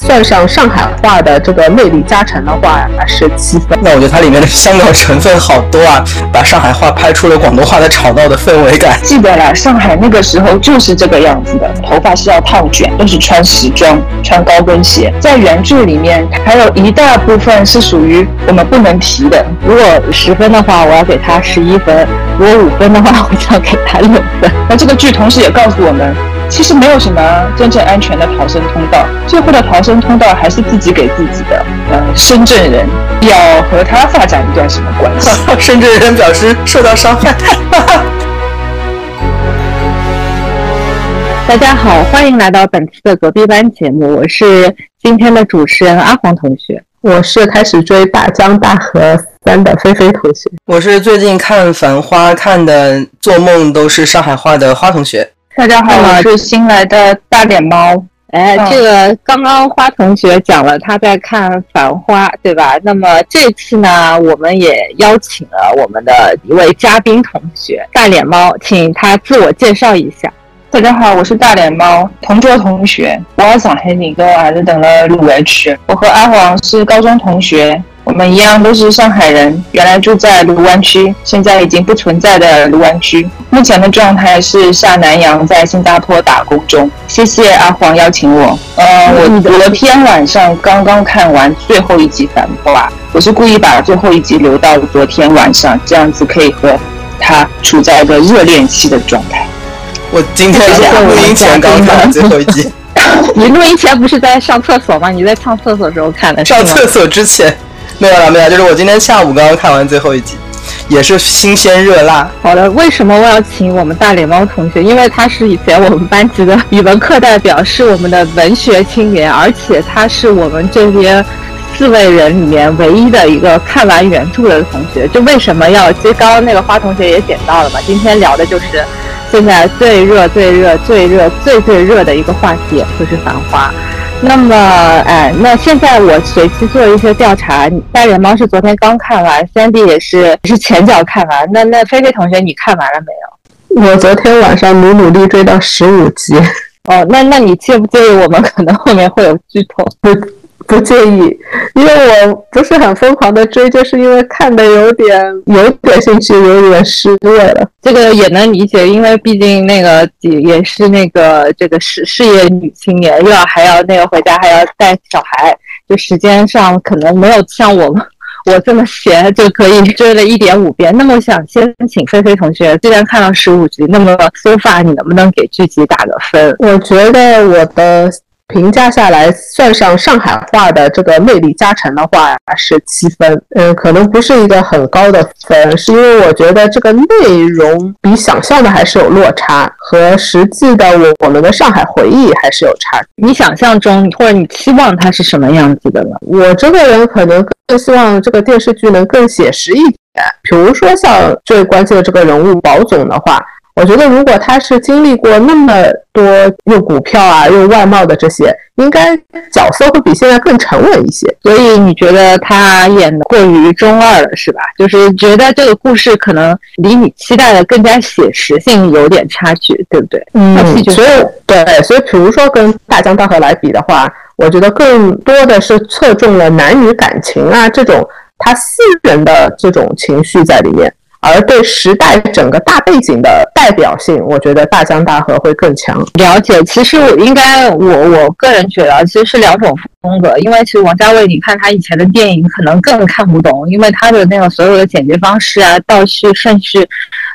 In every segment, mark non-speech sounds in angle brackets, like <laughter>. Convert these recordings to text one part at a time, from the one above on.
算上上海话的这个魅力加成的话是七分。那我觉得它里面的香料成分好多啊，把上海话拍出了广东话的吵闹的氛围感。记得了，上海那个时候就是这个样子的，头发是要烫卷，都是穿时装，穿高跟鞋。在原著里面，还有一大部分是属于我们不能提的。如果十分的话，我要给他十一分；如果五分的话，我就要给他六分。那这个剧同时也告诉我们。其实没有什么真正安全的逃生通道，最后的逃生通道还是自己给自己的。呃，深圳人要和他发展一段什么关系？<laughs> 深圳人表示受到伤害。<laughs> 大家好，欢迎来到本次的隔壁班节目，我是今天的主持人阿黄同学，我是开始追《大江大河三》的菲菲同学，我是最近看《繁花》看的做梦都是上海话的花同学。大家好，我是新来的大脸猫。哎，这个刚刚花同学讲了他在看《繁花》，对吧？那么这次呢，我们也邀请了我们的一位嘉宾同学大脸猫，请他自我介绍一下。大家好，我是大脸猫，同桌同学。我在上海人，我儿子等了卢湾区。我和阿黄是高中同学。我们一样都是上海人，原来住在卢湾区，现在已经不存在的卢湾区。目前的状态是下南洋，在新加坡打工中。谢谢阿黄邀请我。呃，我昨天晚上刚刚看完最后一集《繁花》，我是故意把最后一集留到昨天晚上，这样子可以和他处在一个热恋期的状态。我今天录音前刚看完最后一集。<laughs> 你录音前不是在上厕所吗？你在上厕所时候看的？上厕所之前。没有了，没有，就是我今天下午刚刚看完最后一集，也是新鲜热辣。好的，为什么我要请我们大脸猫同学？因为他是以前我们班级的语文课代表，是我们的文学青年，而且他是我们这边四位人里面唯一的一个看完原著的同学。就为什么要？其实刚刚那个花同学也点到了嘛。今天聊的就是现在最热、最热、最热、最最热的一个话题，就是《繁花》。那么，哎，那现在我随机做一些调查。大脸猫是昨天刚看完，，Sandy 也是是前脚看完。那那菲菲同学，你看完了没有？我昨天晚上努努力追到十五集。哦，那那你介不介意我们可能后面会有剧透？<laughs> 不介意，因为我不是很疯狂的追，就是因为看的有点有点兴趣，有点失落了。这个也能理解，因为毕竟那个也也是那个这个事事业女青年，又要还要那个回家还要带小孩，就时间上可能没有像我们 <laughs> 我这么闲就可以追了一点五遍。那么我想先请菲菲同学，既然看到十五集，那么 so far 你能不能给剧集打个分？我觉得我的。评价下来，算上上海话的这个魅力加成的话是七分，嗯，可能不是一个很高的分，是因为我觉得这个内容比想象的还是有落差，和实际的我我们的上海回忆还是有差。你想象中或者你期望它是什么样子的呢？我这个人可能更希望这个电视剧能更写实一点，比如说像最关键的这个人物宝总的话。我觉得，如果他是经历过那么多用股票啊、用外贸的这些，应该角色会比现在更沉稳一些。所以你觉得他演的过于中二了，是吧？就是觉得这个故事可能离你期待的更加写实性有点差距，对不对？嗯，所以对，所以比如说跟大江大河来比的话，我觉得更多的是侧重了男女感情啊这种他私人的这种情绪在里面。而对时代整个大背景的代表性，我觉得大江大河会更强。了解，其实我应该，我我个人觉得，其实是两种风格。因为其实王家卫，你看他以前的电影，可能更看不懂，因为他的那个所有的剪辑方式啊、倒叙顺序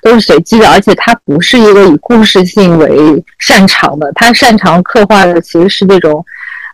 都是随机的，而且他不是一个以故事性为擅长的，他擅长刻画的其实是那种，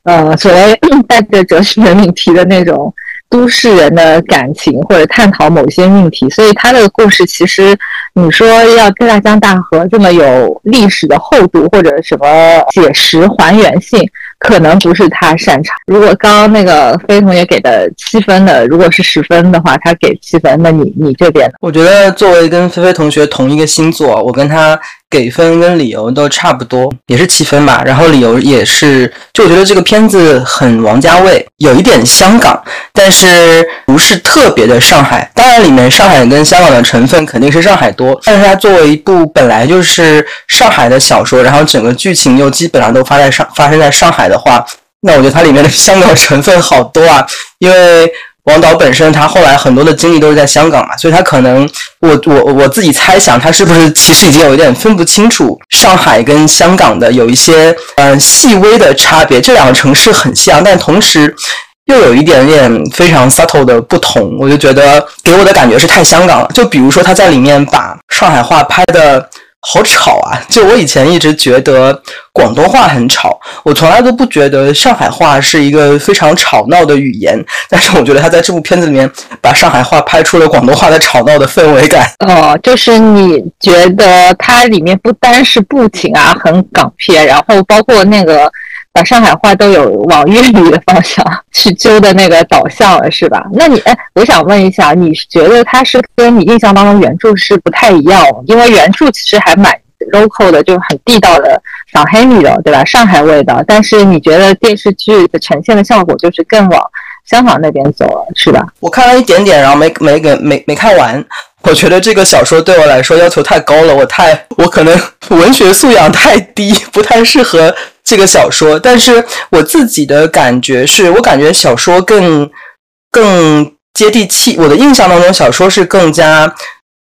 呃，所谓 <clears throat> 带着哲学命题的那种。都市人的感情，或者探讨某些命题，所以他的故事其实，你说要大江大河这么有历史的厚度，或者什么写实还原性。可能不是他擅长。如果刚刚那个飞同学给的七分的，如果是十分的话，他给七分，那你你这边？我觉得作为跟菲菲同学同一个星座，我跟他给分跟理由都差不多，也是七分吧。然后理由也是，就我觉得这个片子很王家卫，有一点香港，但是不是特别的上海。当然里面上海跟香港的成分肯定是上海多，但是它作为一部本来就是上海的小说，然后整个剧情又基本上都发在上发生在上海的。话，那我觉得它里面的香港成分好多啊，因为王导本身他后来很多的经历都是在香港嘛，所以他可能我我我自己猜想，他是不是其实已经有一点分不清楚上海跟香港的有一些嗯细微的差别，这两个城市很像，但同时。又有一点点非常 subtle 的不同，我就觉得给我的感觉是太香港了。就比如说他在里面把上海话拍的好吵啊！就我以前一直觉得广东话很吵，我从来都不觉得上海话是一个非常吵闹的语言。但是我觉得他在这部片子里面把上海话拍出了广东话的吵闹的氛围感。哦，就是你觉得它里面不单是布景啊，很港片，然后包括那个。把上海话都有往粤语的方向去揪的那个导向了，是吧？那你哎，我想问一下，你觉得它是跟你印象当中原著是不太一样？因为原著其实还蛮 local 的，就很地道的上海味的，对吧？上海味道。但是你觉得电视剧的呈现的效果就是更往香港那边走了，是吧？我看了一点点，然后没没给没没看完。我觉得这个小说对我来说要求太高了，我太我可能文学素养太低，不太适合。这个小说，但是我自己的感觉是，我感觉小说更更接地气。我的印象当中，小说是更加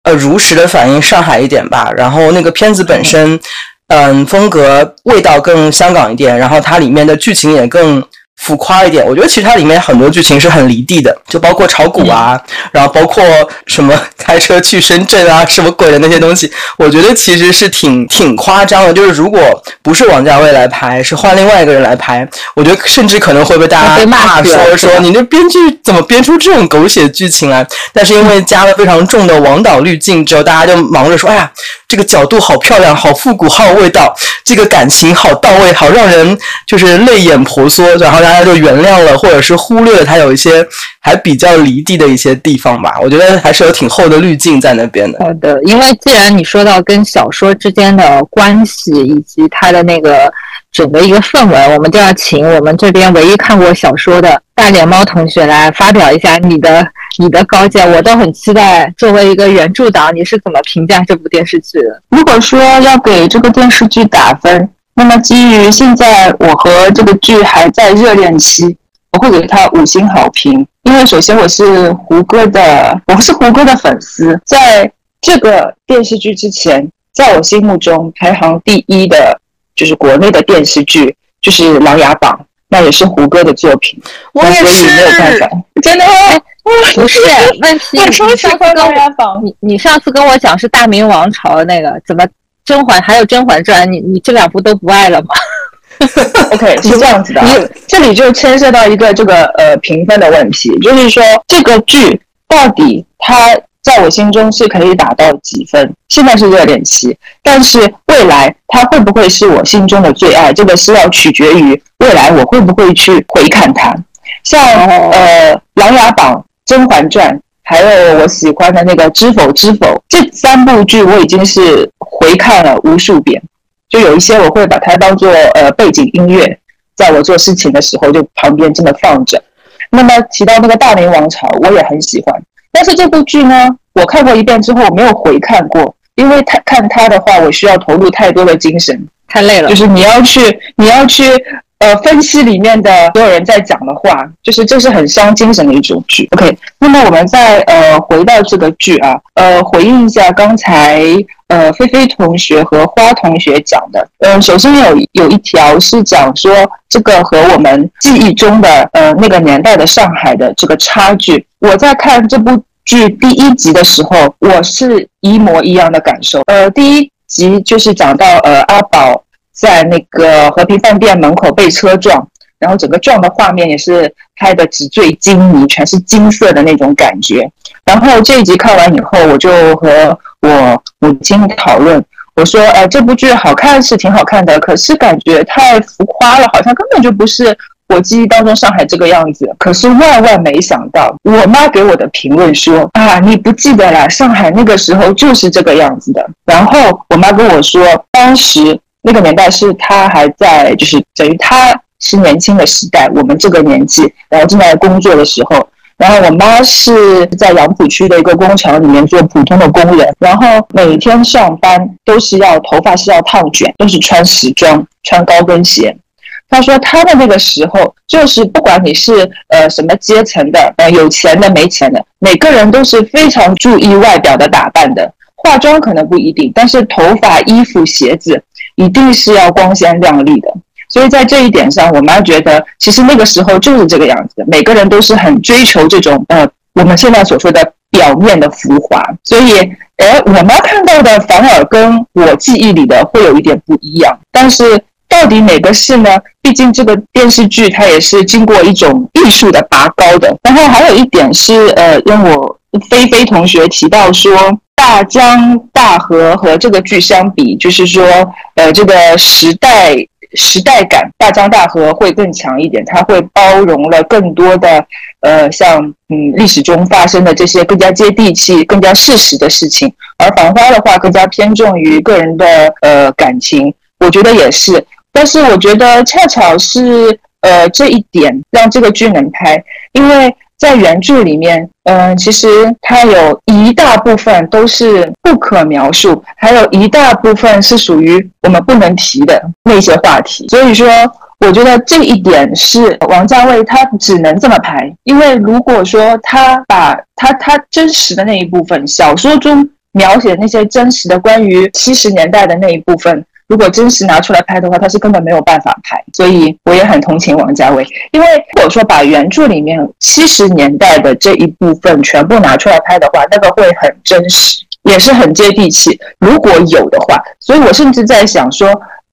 呃如实的反映上海一点吧。然后那个片子本身，嗯，风格味道更香港一点，然后它里面的剧情也更。浮夸一点，我觉得其实它里面很多剧情是很离地的，就包括炒股啊，然后包括什么开车去深圳啊，什么鬼的那些东西，我觉得其实是挺挺夸张的。就是如果不是王家卫来拍，是换另外一个人来拍，我觉得甚至可能会被大家骂说说你这编剧怎么编出这种狗血剧情来。但是因为加了非常重的王导滤镜之后，大家就忙着说，哎呀。这个角度好漂亮，好复古，好有味道。这个感情好到位，好让人就是泪眼婆娑。然后大家就原谅了，或者是忽略了他有一些还比较离地的一些地方吧。我觉得还是有挺厚的滤镜在那边的。好的，因为既然你说到跟小说之间的关系以及它的那个。整个一个氛围，我们就要请我们这边唯一看过小说的大脸猫同学来发表一下你的你的高见，我都很期待。作为一个原著党，你是怎么评价这部电视剧的？如果说要给这个电视剧打分，那么基于现在我和这个剧还在热恋期，我会给他五星好评。因为首先我是胡歌的，我是胡歌的粉丝，在这个电视剧之前，在我心目中排行第一的。就是国内的电视剧，就是《琅琊榜》，那也是胡歌的作品。我也是，没有办法，真的不是问题。你上次跟我你你上次跟我讲是大明王朝的那个，怎么甄嬛还有《甄嬛传》，你你这两部都不爱了吗？<laughs> OK，是这样子的，这里就牵涉到一个这个呃评分的问题，就是说这个剧到底它。在我心中是可以打到几分？现在是热恋期，但是未来它会不会是我心中的最爱？这个是要取决于未来我会不会去回看它。像呃《琅琊榜》《甄嬛传》，还有我喜欢的那个《知否知否》这三部剧，我已经是回看了无数遍。就有一些我会把它当做呃背景音乐，在我做事情的时候就旁边这么放着。那么提到那个《大明王朝》，我也很喜欢。但是这部剧呢，我看过一遍之后，我没有回看过，因为它看它的话，我需要投入太多的精神，太累了。就是你要去，你要去，呃，分析里面的所有人在讲的话，就是这是很伤精神的一种剧。OK，那么我们再呃回到这个剧啊，呃，回应一下刚才呃菲菲同学和花同学讲的。嗯，首先有有一条是讲说这个和我们记忆中的呃那个年代的上海的这个差距。我在看这部剧第一集的时候，我是一模一样的感受。呃，第一集就是讲到呃阿宝在那个和平饭店门口被车撞，然后整个撞的画面也是拍的纸醉金迷，全是金色的那种感觉。然后这一集看完以后，我就和我母亲讨论，我说，呃，这部剧好看是挺好看的，可是感觉太浮夸了，好像根本就不是。我记忆当中上海这个样子，可是万万没想到，我妈给我的评论说啊，你不记得了，上海那个时候就是这个样子的。然后我妈跟我说，当时那个年代是她还在，就是等于她是年轻的时代，我们这个年纪，然后正在工作的时候，然后我妈是在杨浦区的一个工厂里面做普通的工人，然后每天上班都是要头发是要烫卷，都是穿时装，穿高跟鞋。他说他的那个时候，就是不管你是呃什么阶层的，呃有钱的没钱的，每个人都是非常注意外表的打扮的。化妆可能不一定，但是头发、衣服、鞋子一定是要光鲜亮丽的。所以在这一点上，我妈觉得其实那个时候就是这个样子的，每个人都是很追求这种呃我们现在所说的表面的浮华。所以，哎，我妈看到的反而跟我记忆里的会有一点不一样。但是到底哪个是呢？毕竟这个电视剧它也是经过一种艺术的拔高的。然后还有一点是，呃，让我菲菲同学提到说。大江大河和这个剧相比，就是说，呃，这个时代时代感，大江大河会更强一点，它会包容了更多的，呃，像嗯历史中发生的这些更加接地气、更加事实的事情，而繁花的话更加偏重于个人的呃感情，我觉得也是，但是我觉得恰巧是呃这一点让这个剧能拍，因为。在原著里面，嗯，其实它有一大部分都是不可描述，还有一大部分是属于我们不能提的那些话题。所以说，我觉得这一点是王家卫他只能这么拍，因为如果说他把他他真实的那一部分，小说中描写那些真实的关于七十年代的那一部分。如果真实拿出来拍的话，他是根本没有办法拍，所以我也很同情王家卫。因为如果说把原著里面七十年代的这一部分全部拿出来拍的话，那个会很真实，也是很接地气。如果有的话，所以我甚至在想说，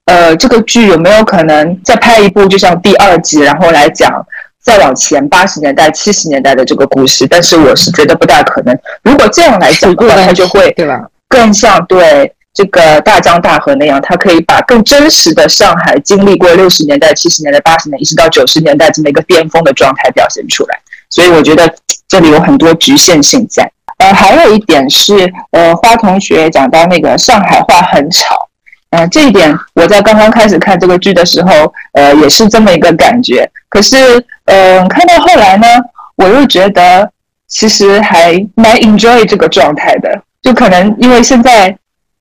呃，这个剧有没有可能再拍一部，就像第二集，然后来讲再往前八十年代、七十年代的这个故事？但是我是觉得不大可能。如果这样来讲的话，它就会对吧？更像对。这个大江大河那样，它可以把更真实的上海经历过六十年代、七十年代、八十年，一直到九十年代这么一个巅峰的状态表现出来。所以我觉得这里有很多局限性在。呃，还有一点是，呃，花同学讲到那个上海话很吵，嗯，这一点我在刚刚开始看这个剧的时候，呃，也是这么一个感觉。可是，嗯，看到后来呢，我又觉得其实还蛮 enjoy 这个状态的，就可能因为现在。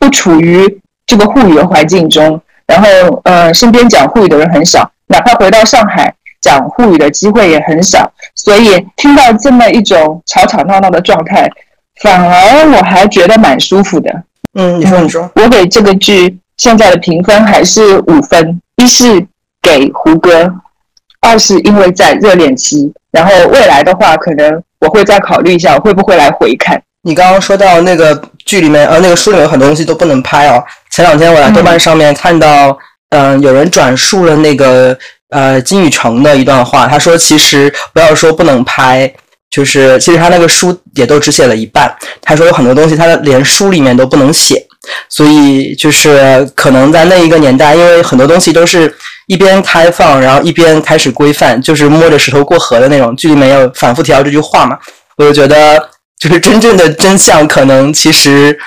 不处于这个沪语的环境中，然后呃，身边讲沪语的人很少，哪怕回到上海讲沪语的机会也很少，所以听到这么一种吵吵闹闹的状态，反而我还觉得蛮舒服的。嗯，你说你说，我给这个剧现在的评分还是五分，一是给胡歌，二是因为在热恋期，然后未来的话，可能我会再考虑一下，我会不会来回看。你刚刚说到那个剧里面，呃，那个书里面有很多东西都不能拍哦。前两天我在豆瓣上面看到，嗯，有人转述了那个呃金宇澄的一段话，他说其实不要说不能拍，就是其实他那个书也都只写了一半。他说有很多东西他连书里面都不能写，所以就是可能在那一个年代，因为很多东西都是一边开放，然后一边开始规范，就是摸着石头过河的那种。剧里面有反复提到这句话嘛，我就觉得。就是真正的真相，可能其实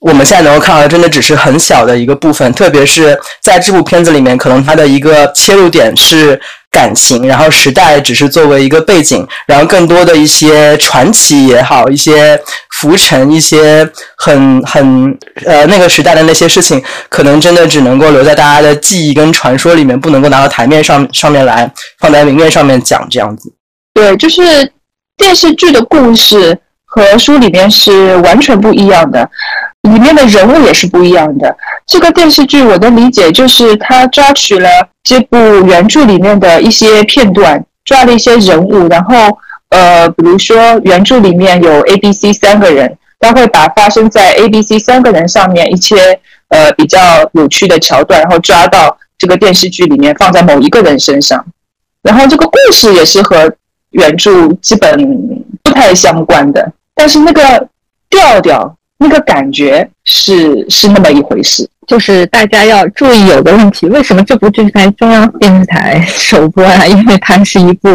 我们现在能够看到的，真的只是很小的一个部分。特别是在这部片子里面，可能它的一个切入点是感情，然后时代只是作为一个背景，然后更多的一些传奇也好，一些浮沉，一些很很呃那个时代的那些事情，可能真的只能够留在大家的记忆跟传说里面，不能够拿到台面上上面来，放在明面上面讲这样子。对，就是电视剧的故事。和书里面是完全不一样的，里面的人物也是不一样的。这个电视剧我的理解就是，他抓取了这部原著里面的一些片段，抓了一些人物，然后呃，比如说原著里面有 A、B、C 三个人，他会把发生在 A、B、C 三个人上面一些呃比较有趣的桥段，然后抓到这个电视剧里面放在某一个人身上，然后这个故事也是和原著基本不太相关的。但是那个调调、那个感觉是是那么一回事，就是大家要注意有个问题：为什么这部剧在中央电视台首播啊？因为它是一部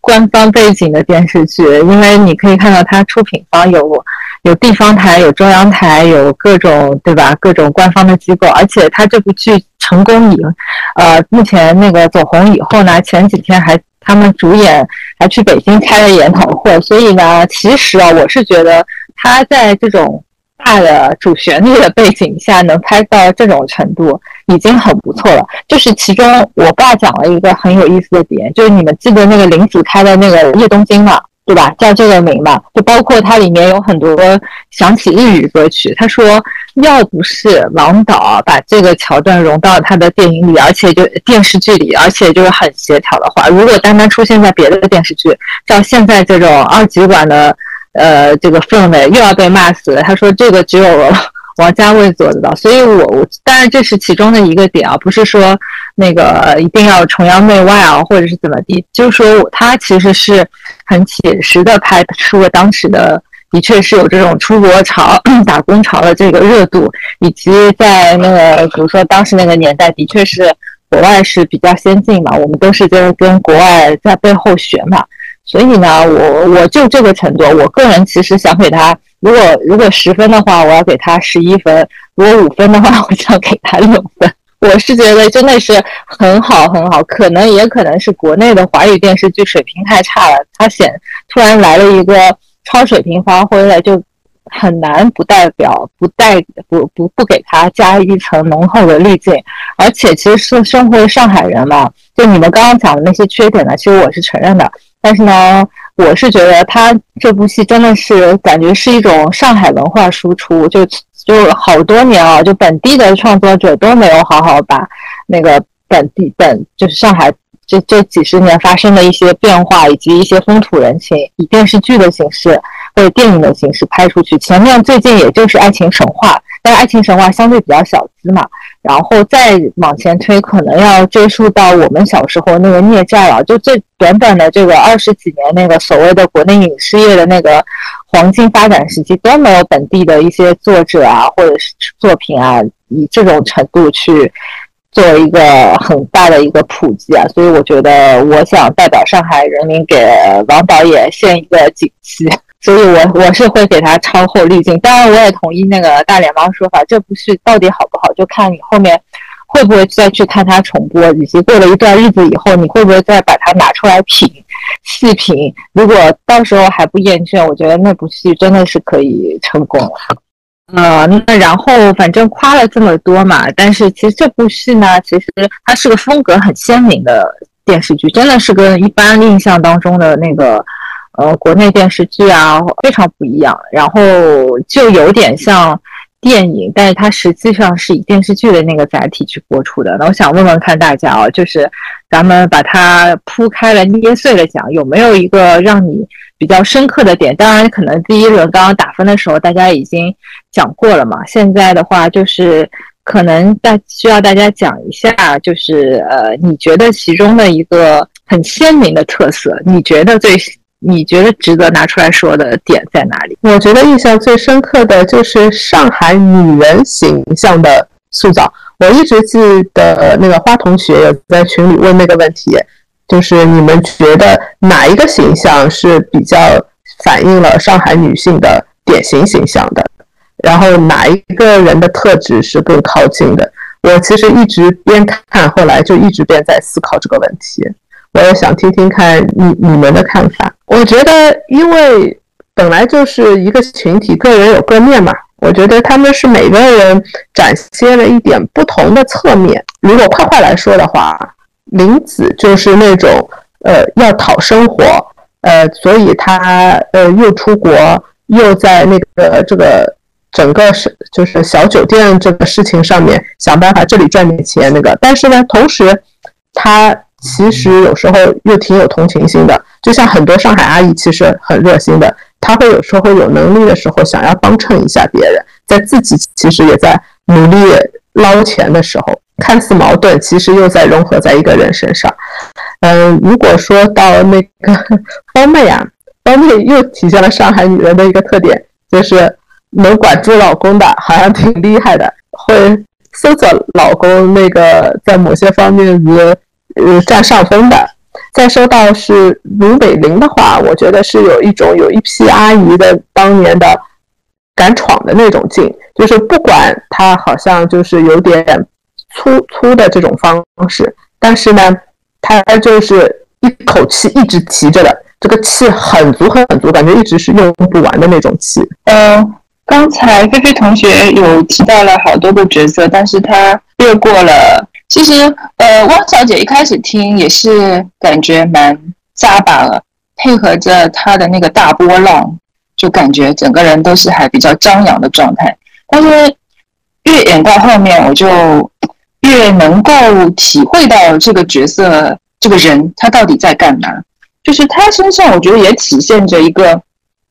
官方背景的电视剧，因为你可以看到它出品方有有地方台、有中央台、有各种对吧？各种官方的机构，而且它这部剧成功以呃，目前那个走红以后呢，前几天还。他们主演还去北京开了研讨会，所以呢，其实啊，我是觉得他在这种大的主旋律的背景下能拍到这种程度，已经很不错了。就是其中我爸讲了一个很有意思的点，就是你们记得那个林子开的那个叶东京吗？对吧？叫这个名嘛，就包括它里面有很多想起日语歌曲。他说，要不是王导把这个桥段融到他的电影里，而且就电视剧里，而且就是很协调的话，如果单单出现在别的电视剧，照现在这种二极管的呃这个氛围，又要被骂死了。他说，这个只有。王家卫做得到，所以我我当然这是其中的一个点啊，不是说那个一定要崇洋媚外啊，或者是怎么地，就是说他其实是很写实的拍出了当时的，的确是有这种出国潮、<clears throat> 打工潮的这个热度，以及在那个比如说当时那个年代，的确是国外是比较先进嘛，我们都是就是跟国外在背后学嘛，所以呢，我我就这个程度，我个人其实想给他。如果如果十分的话，我要给他十一分；如果五分的话，我就要给他六分。我是觉得真的是很好很好，可能也可能是国内的华语电视剧水平太差了，他显突然来了一个超水平发挥了，就很难不代表不带不不不给他加一层浓厚的滤镜。而且其实是生活上海人嘛，就你们刚刚讲的那些缺点呢，其实我是承认的。但是呢。我是觉得他这部戏真的是感觉是一种上海文化输出，就就好多年啊，就本地的创作者都没有好好把那个本地本就是上海这这几十年发生的一些变化以及一些风土人情，以电视剧的形式被电影的形式拍出去。前面最近也就是《爱情神话》，但《爱情神话》相对比较小资嘛。然后再往前推，可能要追溯到我们小时候那个孽债了。就这短短的这个二十几年，那个所谓的国内影视业的那个黄金发展时期，都没有本地的一些作者啊，或者是作品啊，以这种程度去做一个很大的一个普及啊。所以我觉得，我想代表上海人民给王导演献一个锦旗。所以，我我是会给他超厚滤镜。当然，我也同意那个大脸猫说法，这部戏到底好不好，就看你后面会不会再去看它重播，以及过了一段日子以后，你会不会再把它拿出来品细品。如果到时候还不厌倦，我觉得那部戏真的是可以成功。呃，那然后反正夸了这么多嘛，但是其实这部戏呢，其实它是个风格很鲜明的电视剧，真的是跟一般印象当中的那个。呃，国内电视剧啊，非常不一样，然后就有点像电影，但是它实际上是以电视剧的那个载体去播出的。那我想问问看大家啊，就是咱们把它铺开了、捏碎了讲，有没有一个让你比较深刻的点？当然，可能第一轮刚刚打分的时候大家已经讲过了嘛。现在的话，就是可能大需要大家讲一下，就是呃，你觉得其中的一个很鲜明的特色，你觉得最。你觉得值得拿出来说的点在哪里？我觉得印象最深刻的就是上海女人形象的塑造。我一直记得那个花同学有在群里问那个问题，就是你们觉得哪一个形象是比较反映了上海女性的典型形象的？然后哪一个人的特质是更靠近的？我其实一直边看，后来就一直边在思考这个问题。我也想听听看你你们的看法。我觉得，因为本来就是一个群体，个人有各面嘛。我觉得他们是每个人展现了一点不同的侧面。如果快快来说的话，林子就是那种呃要讨生活，呃，所以他呃又出国，又在那个这个整个是就是小酒店这个事情上面想办法这里赚点钱那个。但是呢，同时他。其实有时候又挺有同情心的，就像很多上海阿姨其实很热心的，她会有时候有能力的时候想要帮衬一下别人，在自己其实也在努力捞钱的时候，看似矛盾，其实又在融合在一个人身上。嗯，如果说到那个方妹啊，方妹又体现了上海女人的一个特点，就是能管住老公的，好像挺厉害的，会搜索老公那个在某些方面是。呃，占上风的。再说到是卢美玲的话，我觉得是有一种有一批阿姨的当年的敢闯的那种劲，就是不管她好像就是有点粗粗的这种方式，但是呢，她就是一口气一直提着的，这个气很足很足，感觉一直是用不完的那种气。嗯，刚才菲菲同学有提到了好多个角色，但是她越过了。其实，呃，汪小姐一开始听也是感觉蛮扎把了，配合着她的那个大波浪，就感觉整个人都是还比较张扬的状态。但是越演到后面，我就越能够体会到这个角色这个人他到底在干嘛。就是他身上，我觉得也体现着一个，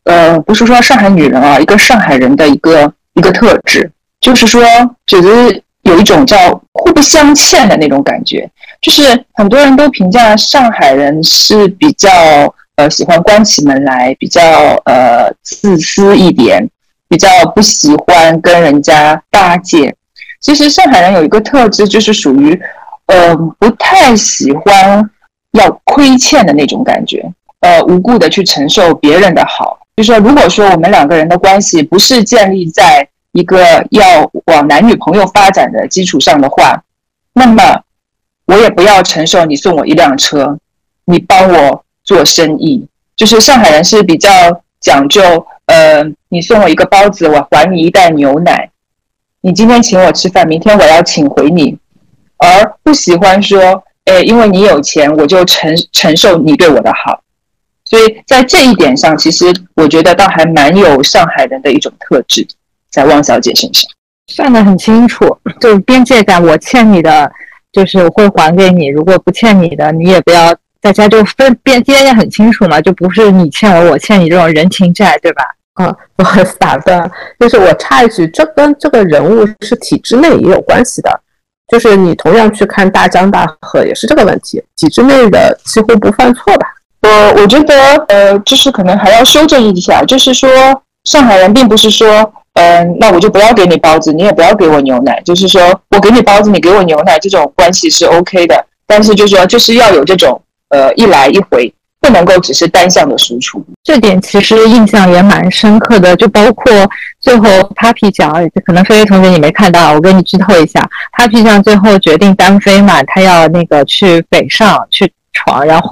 呃，不是说上海女人啊，一个上海人的一个一个特质，就是说，觉得。有一种叫互不相欠的那种感觉，就是很多人都评价上海人是比较呃喜欢关起门来，比较呃自私一点，比较不喜欢跟人家搭界。其实上海人有一个特质，就是属于呃不太喜欢要亏欠的那种感觉，呃无故的去承受别人的好。就说如果说我们两个人的关系不是建立在一个要往男女朋友发展的基础上的话，那么我也不要承受你送我一辆车，你帮我做生意。就是上海人是比较讲究，呃，你送我一个包子，我还你一袋牛奶。你今天请我吃饭，明天我要请回你，而不喜欢说，诶，因为你有钱，我就承承受你对我的好。所以在这一点上，其实我觉得倒还蛮有上海人的一种特质。在汪小姐身上算得很清楚，就是边界感。我欠你的，就是会还给你；如果不欠你的，你也不要。大家就分边界也很清楚嘛，就不是你欠我，我欠你这种人情债，对吧？啊，不好意思打断，就是我插一句，这跟这个人物是体制内也有关系的。就是你同样去看大江大河，也是这个问题，体制内的几乎不犯错吧？我我觉得，呃，就是可能还要修正一下，就是说上海人并不是说。嗯，那我就不要给你包子，你也不要给我牛奶。就是说我给你包子，你给我牛奶，这种关系是 OK 的。但是就是说，就是要有这种呃一来一回，不能够只是单向的输出。这点其实印象也蛮深刻的，就包括最后 Papi 讲，可能飞飞同学你没看到，我给你剧透一下，Papi 酱最后决定单飞嘛，他要那个去北上去。床，然后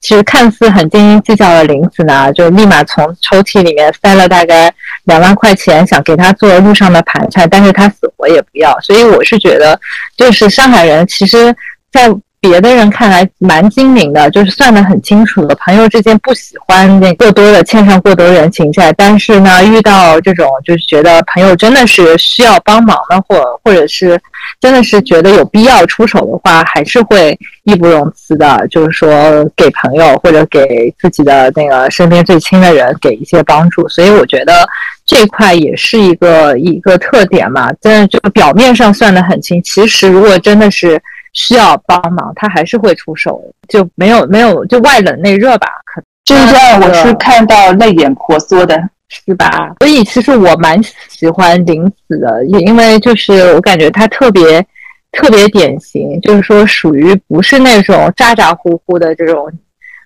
其实看似很斤斤计较的林子呢，就立马从抽屉里面塞了大概两万块钱，想给他做路上的盘缠，但是他死活也不要。所以我是觉得，就是上海人，其实，在。别的人看来蛮精明的，就是算得很清楚的。朋友之间不喜欢那过多的欠上过多人情债，但是呢，遇到这种就是觉得朋友真的是需要帮忙的，或或者是真的是觉得有必要出手的话，还是会义不容辞的，就是说给朋友或者给自己的那个身边最亲的人给一些帮助。所以我觉得这块也是一个一个特点嘛。但是就表面上算得很清，其实如果真的是。需要帮忙，他还是会出手，就没有没有就外冷内热吧？可这一段我是看到泪眼婆娑的，是吧？所以其实我蛮喜欢林子的，因为就是我感觉他特别特别典型，就是说属于不是那种咋咋呼呼的这种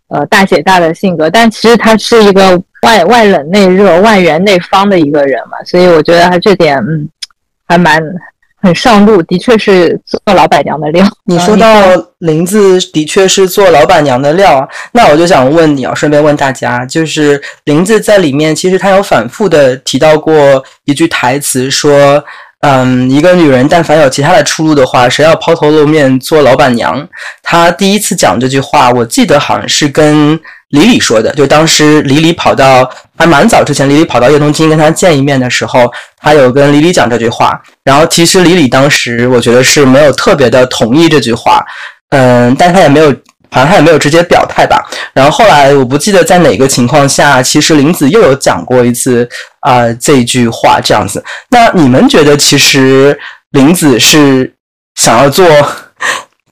呃大姐大的性格，但其实他是一个外外冷内热、外圆内方的一个人嘛，所以我觉得他这点嗯还蛮。很上路，的确是做老板娘的料。<laughs> 你说到林子的确是做老板娘的料，那我就想问你啊，顺便问大家，就是林子在里面，其实他有反复的提到过一句台词，说，嗯，一个女人但凡有其他的出路的话，谁要抛头露面做老板娘？他第一次讲这句话，我记得好像是跟。李李说的，就当时李李跑到还蛮早之前，李李跑到叶东京跟他见一面的时候，他有跟李李讲这句话。然后其实李李当时我觉得是没有特别的同意这句话，嗯，但他也没有，好像他也没有直接表态吧。然后后来我不记得在哪个情况下，其实林子又有讲过一次啊这句话这样子。那你们觉得其实林子是想要做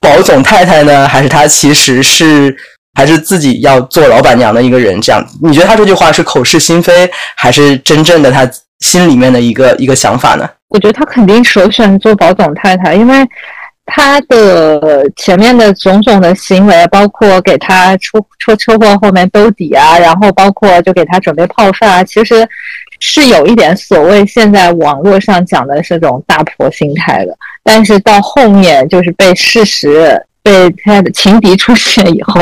保总太太呢，还是他其实是？还是自己要做老板娘的一个人，这样你觉得他这句话是口是心非，还是真正的他心里面的一个一个想法呢？我觉得他肯定首选做保总太太，因为他的前面的种种的行为，包括给他出出车祸后面兜底啊，然后包括就给他准备泡饭啊，其实是有一点所谓现在网络上讲的这种大婆心态的，但是到后面就是被事实。被他的情敌出现以后，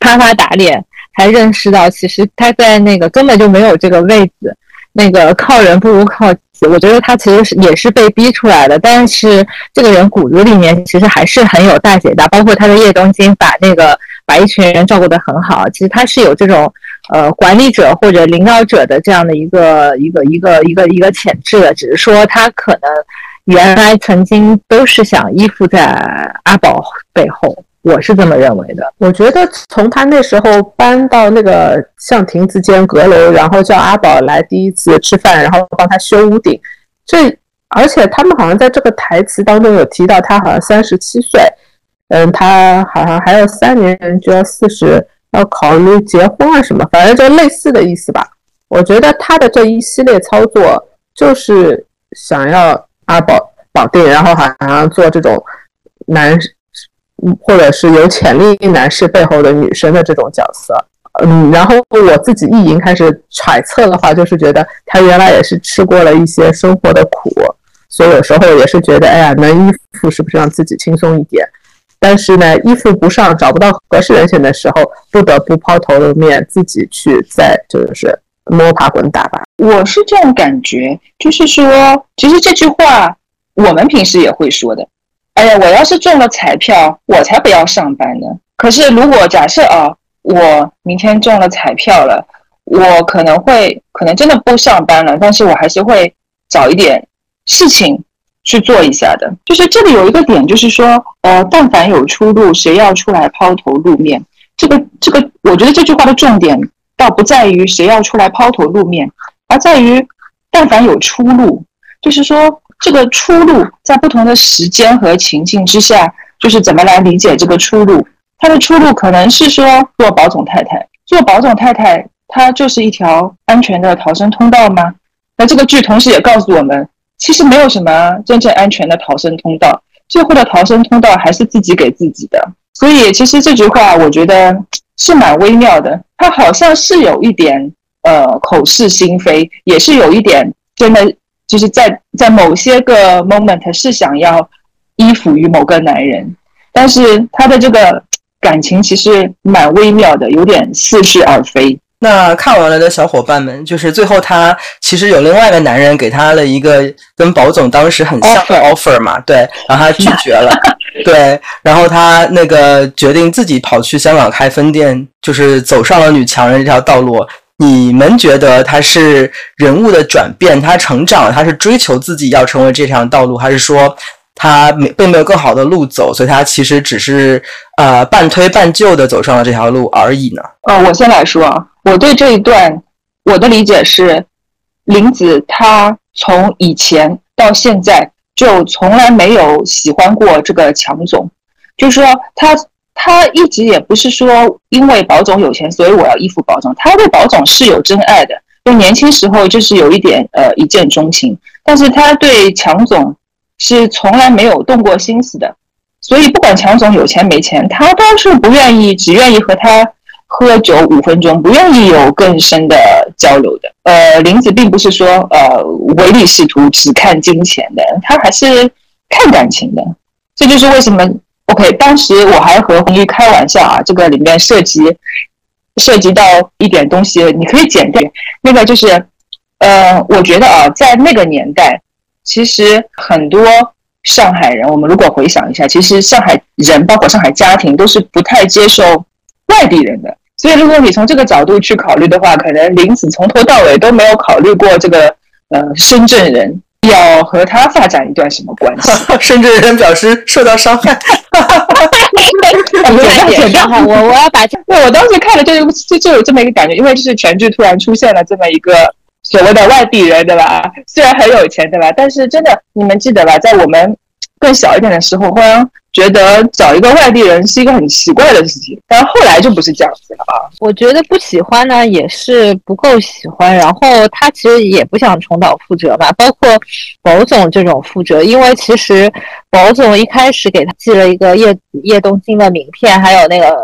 啪啪打脸，才认识到其实他在那个根本就没有这个位子。那个靠人不如靠己。我觉得他其实是也是被逼出来的，但是这个人骨子里面其实还是很有大姐大，包括他的叶东京把那个把一群人照顾得很好，其实他是有这种呃管理者或者领导者的这样的一个一个一个一个一个潜质的，只是说他可能原来曾经都是想依附在阿宝背后。我是这么认为的。我觉得从他那时候搬到那个向亭子间阁楼，然后叫阿宝来第一次吃饭，然后帮他修屋顶，这而且他们好像在这个台词当中有提到他好像三十七岁，嗯，他好像还有三年就要四十，要考虑结婚啊什么，反正就类似的意思吧。我觉得他的这一系列操作就是想要阿宝绑定，然后好像做这种男。或者是有潜力男士背后的女生的这种角色，嗯，然后我自己意淫开始揣测的话，就是觉得他原来也是吃过了一些生活的苦，所以有时候也是觉得，哎呀，能依附是不是让自己轻松一点？但是呢，依附不上，找不到合适人选的时候，不得不抛头露面，自己去再就是摸爬滚打吧。我是这样感觉，就是说，其实这句话我们平时也会说的。哎呀，我要是中了彩票，我才不要上班呢。可是如果假设啊，我明天中了彩票了，我可能会可能真的不上班了，但是我还是会找一点事情去做一下的。就是这里有一个点，就是说，呃，但凡有出路，谁要出来抛头露面？这个这个，我觉得这句话的重点倒不在于谁要出来抛头露面，而在于但凡有出路，就是说。这个出路在不同的时间和情境之下，就是怎么来理解这个出路？它的出路可能是说做保总太太，做保总太太，它就是一条安全的逃生通道吗？那这个剧同时也告诉我们，其实没有什么真正安全的逃生通道，最后的逃生通道还是自己给自己的。所以，其实这句话我觉得是蛮微妙的，它好像是有一点呃口是心非，也是有一点真的。就是在在某些个 moment 是想要依附于某个男人，但是他的这个感情其实蛮微妙的，有点似是而非。那看完了的小伙伴们，就是最后他其实有另外一个男人给他了一个跟宝总当时很像的 offer 嘛，对，然后他拒绝了，<laughs> 对，然后他那个决定自己跑去香港开分店，就是走上了女强人这条道路。你们觉得他是人物的转变，他成长，他是追求自己要成为这条道路，还是说他没并没有更好的路走，所以他其实只是呃半推半就的走上了这条路而已呢？呃，我先来说啊，我对这一段我的理解是，林子他从以前到现在就从来没有喜欢过这个强总，就是说他。他一直也不是说因为保总有钱，所以我要依附保总。他对保总是有真爱的，就年轻时候就是有一点呃一见钟情。但是他对强总是从来没有动过心思的，所以不管强总有钱没钱，他都是不愿意，只愿意和他喝酒五分钟，不愿意有更深的交流的。呃，林子并不是说呃唯利是图，只看金钱的，他还是看感情的。这就是为什么。OK，当时我还和红玉开玩笑啊，这个里面涉及涉及到一点东西，你可以剪掉。那个就是，呃，我觉得啊，在那个年代，其实很多上海人，我们如果回想一下，其实上海人，包括上海家庭，都是不太接受外地人的。所以，如果你从这个角度去考虑的话，可能林子从头到尾都没有考虑过这个呃深圳人。要和他发展一段什么关系？<laughs> 深圳人表示受到伤害。<laughs> 剪掉哈，<laughs> 我我要把。对，我当时看了就就就有这么一个感觉，因为就是全剧突然出现了这么一个所谓的外地人，对吧？虽然很有钱，对吧？但是真的，你们记得吧？在我们更小一点的时候，好像觉得找一个外地人是一个很奇怪的事情，但是后来就不是这样子了啊。我觉得不喜欢呢，也是不够喜欢。然后他其实也不想重蹈覆辙吧，包括保总这种覆辙，因为其实保总一开始给他寄了一个叶叶东京的名片，还有那个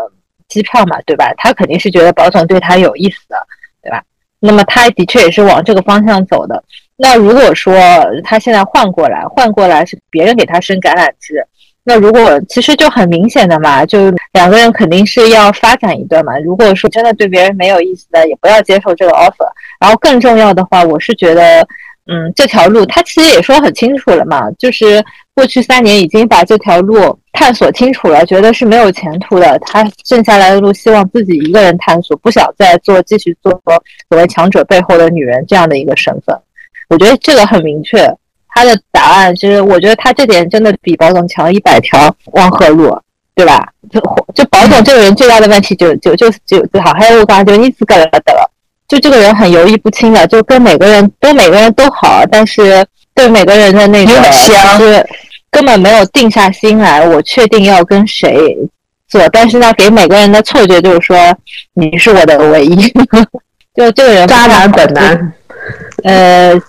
机票嘛，对吧？他肯定是觉得保总对他有意思的，对吧？那么他的确也是往这个方向走的。那如果说他现在换过来，换过来是别人给他伸橄榄枝，那如果其实就很明显的嘛，就两个人肯定是要发展一段嘛。如果说真的对别人没有意思的，也不要接受这个 offer。然后更重要的话，我是觉得，嗯，这条路他其实也说很清楚了嘛，就是过去三年已经把这条路探索清楚了，觉得是没有前途的。他剩下来的路，希望自己一个人探索，不想再做继续做所谓强者背后的女人这样的一个身份。我觉得这个很明确。他的答案其实，我觉得他这点真的比保总强一百条汪河路，对吧？就就保总这个人最大的问题就就就就就好，还有我刚才就你自个的了，就这个人很犹豫不清的，就跟每个人都每个人都好，但是对每个人的那个是根本没有定下心来，我确定要跟谁做，但是呢，给每个人的错觉就是说你是我的唯一，<laughs> 就这个人渣男本男，呃。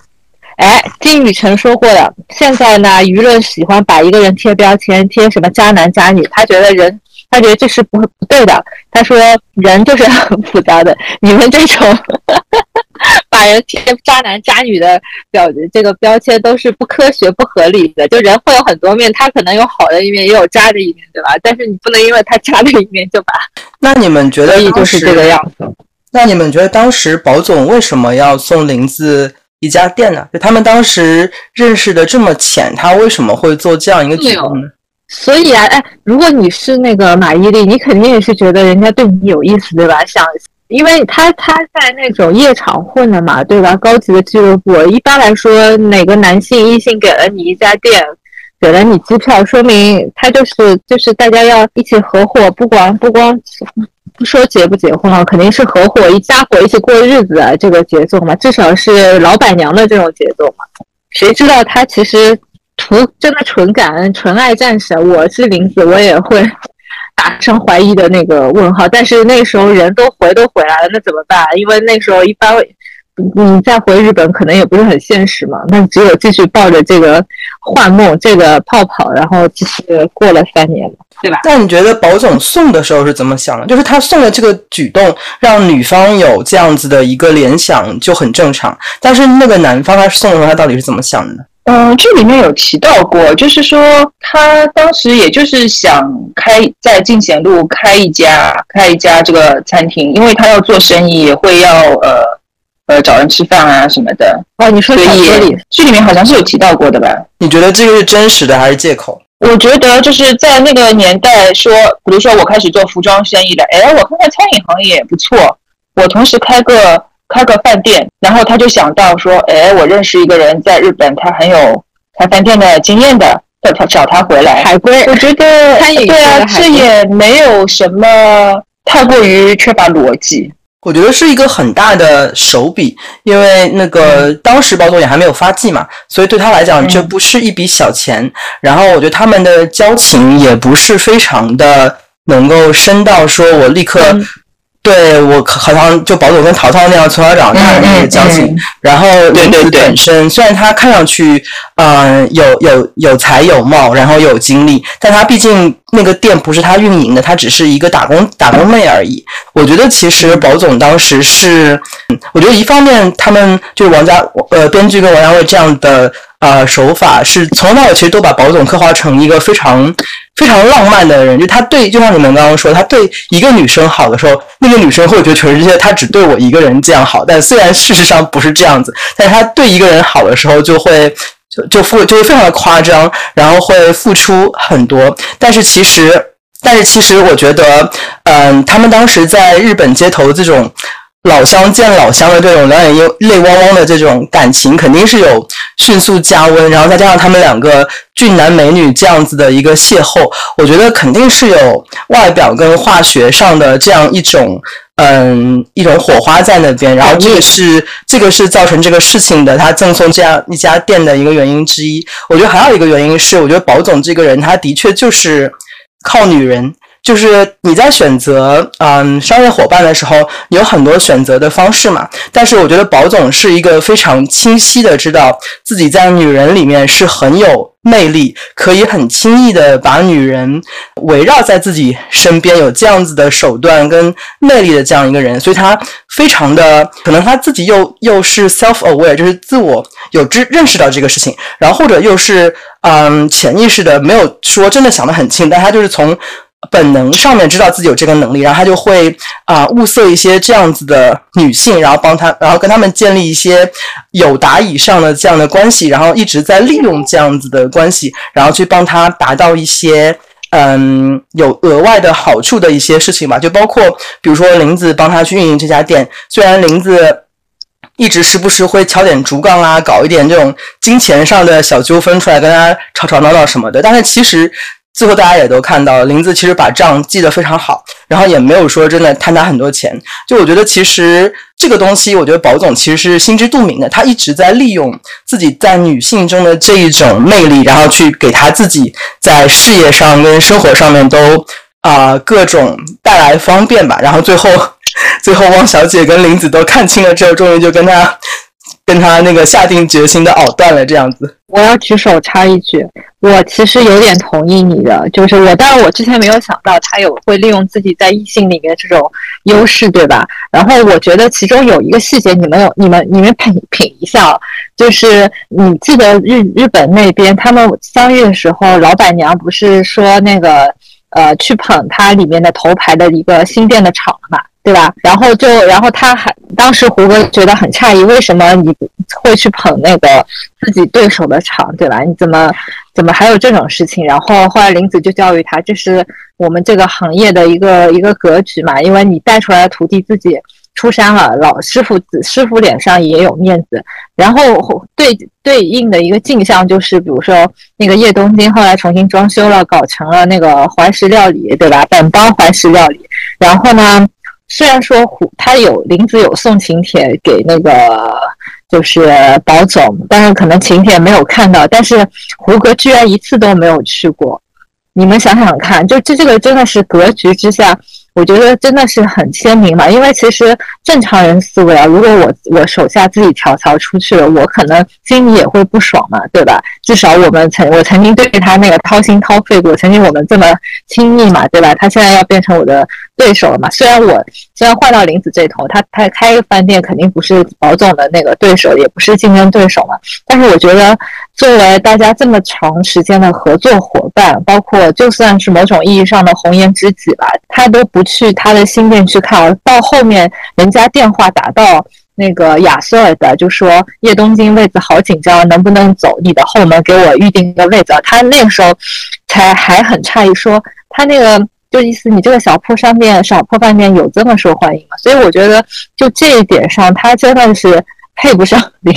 哎，金宇澄说过的，现在呢，舆论喜欢把一个人贴标签，贴什么渣男渣女，他觉得人，他觉得这是不不对的。他说人就是很复杂的，你们这种 <laughs> 把人贴渣男渣女的表这个标签都是不科学不合理的。就人会有很多面，他可能有好的一面，也有渣的一面，对吧？但是你不能因为他渣的一面就把。那你们觉得就是这个样子？那你们觉得当时保总为什么要送林子？一家店呢？就他们当时认识的这么浅，他为什么会做这样一个举动呢？所以啊，哎，如果你是那个马伊琍，你肯定也是觉得人家对你有意思，对吧？想，因为他他在那种夜场混的嘛，对吧？高级的俱乐部，一般来说，哪个男性异性给了你一家店，给了你机票，说明他就是就是大家要一起合伙，不光不光。不说结不结婚啊，肯定是合伙一家伙一起过日子啊，这个节奏嘛，至少是老板娘的这种节奏嘛。谁知道他其实图真的纯感恩、纯爱战神。我是林子，我也会 <laughs> 打上怀疑的那个问号。但是那时候人都回都回来了，那怎么办？因为那时候一般你再回日本可能也不是很现实嘛，那只有继续抱着这个幻梦、这个泡泡，然后继续过了三年。对吧？那你觉得保总送的时候是怎么想的？就是他送的这个举动，让女方有这样子的一个联想就很正常。但是那个男方他送的时候，他到底是怎么想的？嗯，这里面有提到过，就是说他当时也就是想开在进贤路开一家开一家这个餐厅，因为他要做生意，也会要呃呃找人吃饭啊什么的。哦，你说所以剧里面好像是有提到过的吧？你觉得这个是真实的还是借口？我觉得就是在那个年代，说，比如说我开始做服装生意了，哎，我看看餐饮行业也不错，我同时开个开个饭店，然后他就想到说，哎，我认识一个人在日本，他很有开饭店的经验的，要他找他回来。海归，我觉得对啊，这也没有什么太过于缺乏逻辑。我觉得是一个很大的手笔，因为那个当时包总也还没有发迹嘛，所以对他来讲这不是一笔小钱。然后我觉得他们的交情也不是非常的能够深到说我立刻。对我好像就宝总跟淘淘那样从小长大的那个交情，然后林子本身虽然他看上去嗯有有有才有貌，然后有经历，但他毕竟那个店不是他运营的，他只是一个打工打工妹而已。我觉得其实宝总当时是，我觉得一方面他们就是王家呃编剧跟王家卫这样的。呃，手法是从头到尾其实都把宝总刻画成一个非常非常浪漫的人，就他对，就像你们刚刚说，他对一个女生好的时候，那个女生会觉得全世界他只对我一个人这样好，但虽然事实上不是这样子，但是他对一个人好的时候，就会就就付就会非常的夸张，然后会付出很多，但是其实，但是其实我觉得，嗯，他们当时在日本街头这种。老乡见老乡的这种两眼泪汪汪的这种感情，肯定是有迅速加温，然后再加上他们两个俊男美女这样子的一个邂逅，我觉得肯定是有外表跟化学上的这样一种嗯一种火花在那边，然后这个是这个是造成这个事情的，他赠送这样一家店的一个原因之一。我觉得还有一个原因是，我觉得宝总这个人他的确就是靠女人。就是你在选择嗯商业伙伴的时候，有很多选择的方式嘛。但是我觉得宝总是一个非常清晰的知道自己在女人里面是很有魅力，可以很轻易的把女人围绕在自己身边，有这样子的手段跟魅力的这样一个人，所以他非常的可能他自己又又是 self aware，就是自我有知认识到这个事情，然后或者又是嗯潜意识的没有说真的想得很清，但他就是从本能上面知道自己有这个能力，然后他就会啊物色一些这样子的女性，然后帮他，然后跟他们建立一些有达以上的这样的关系，然后一直在利用这样子的关系，然后去帮他达到一些嗯有额外的好处的一些事情吧，就包括比如说林子帮他去运营这家店，虽然林子。一直时不时会敲点竹杠啊，搞一点这种金钱上的小纠纷出来，跟他吵吵闹闹什么的。但是其实最后大家也都看到，林子其实把账记得非常好，然后也没有说真的贪他很多钱。就我觉得，其实这个东西，我觉得宝总其实是心知肚明的，他一直在利用自己在女性中的这一种魅力，然后去给他自己在事业上跟生活上面都啊各种带来方便吧。然后最后。最后，汪小姐跟林子都看清了之后，终于就跟他跟他那个下定决心的藕断了，这样子。我要举手插一句，我其实有点同意你的，就是我，当然我之前没有想到他有会利用自己在异性里面这种优势，对吧？然后我觉得其中有一个细节，你们有你们你们品品一下，就是你记得日日本那边他们相遇的时候，老板娘不是说那个呃去捧他里面的头牌的一个新店的厂嘛？对吧？然后就，然后他还当时胡歌觉得很诧异，为什么你会去捧那个自己对手的场，对吧？你怎么怎么还有这种事情？然后后来林子就教育他，这是我们这个行业的一个一个格局嘛，因为你带出来的徒弟自己出山了，老师傅师傅脸上也有面子。然后对对应的一个镜像就是，比如说那个叶东京后来重新装修了，搞成了那个怀石料理，对吧？本帮怀石料理。然后呢？虽然说胡他有林子有送请帖给那个就是宝总，但是可能请帖没有看到，但是胡歌居然一次都没有去过。你们想想看，就这这个真的是格局之下。我觉得真的是很鲜明嘛，因为其实正常人思维啊，如果我我手下自己跳槽出去了，我可能心里也会不爽嘛，对吧？至少我们曾我曾经对他那个掏心掏肺过，曾经我们这么亲密嘛，对吧？他现在要变成我的对手了嘛？虽然我虽然换到林子这头，他他开一个饭店肯定不是保总的那个对手，也不是竞争对手嘛，但是我觉得。作为大家这么长时间的合作伙伴，包括就算是某种意义上的红颜知己吧，他都不去他的新店去看。到后面人家电话打到那个亚瑟尔的，就说叶东京位子好紧张，能不能走你的后门给我预定个位子？他那个时候才还很诧异，说他那个就意思你这个小破商店、小破饭店有这么受欢迎吗？所以我觉得就这一点上，他真的是配不上林。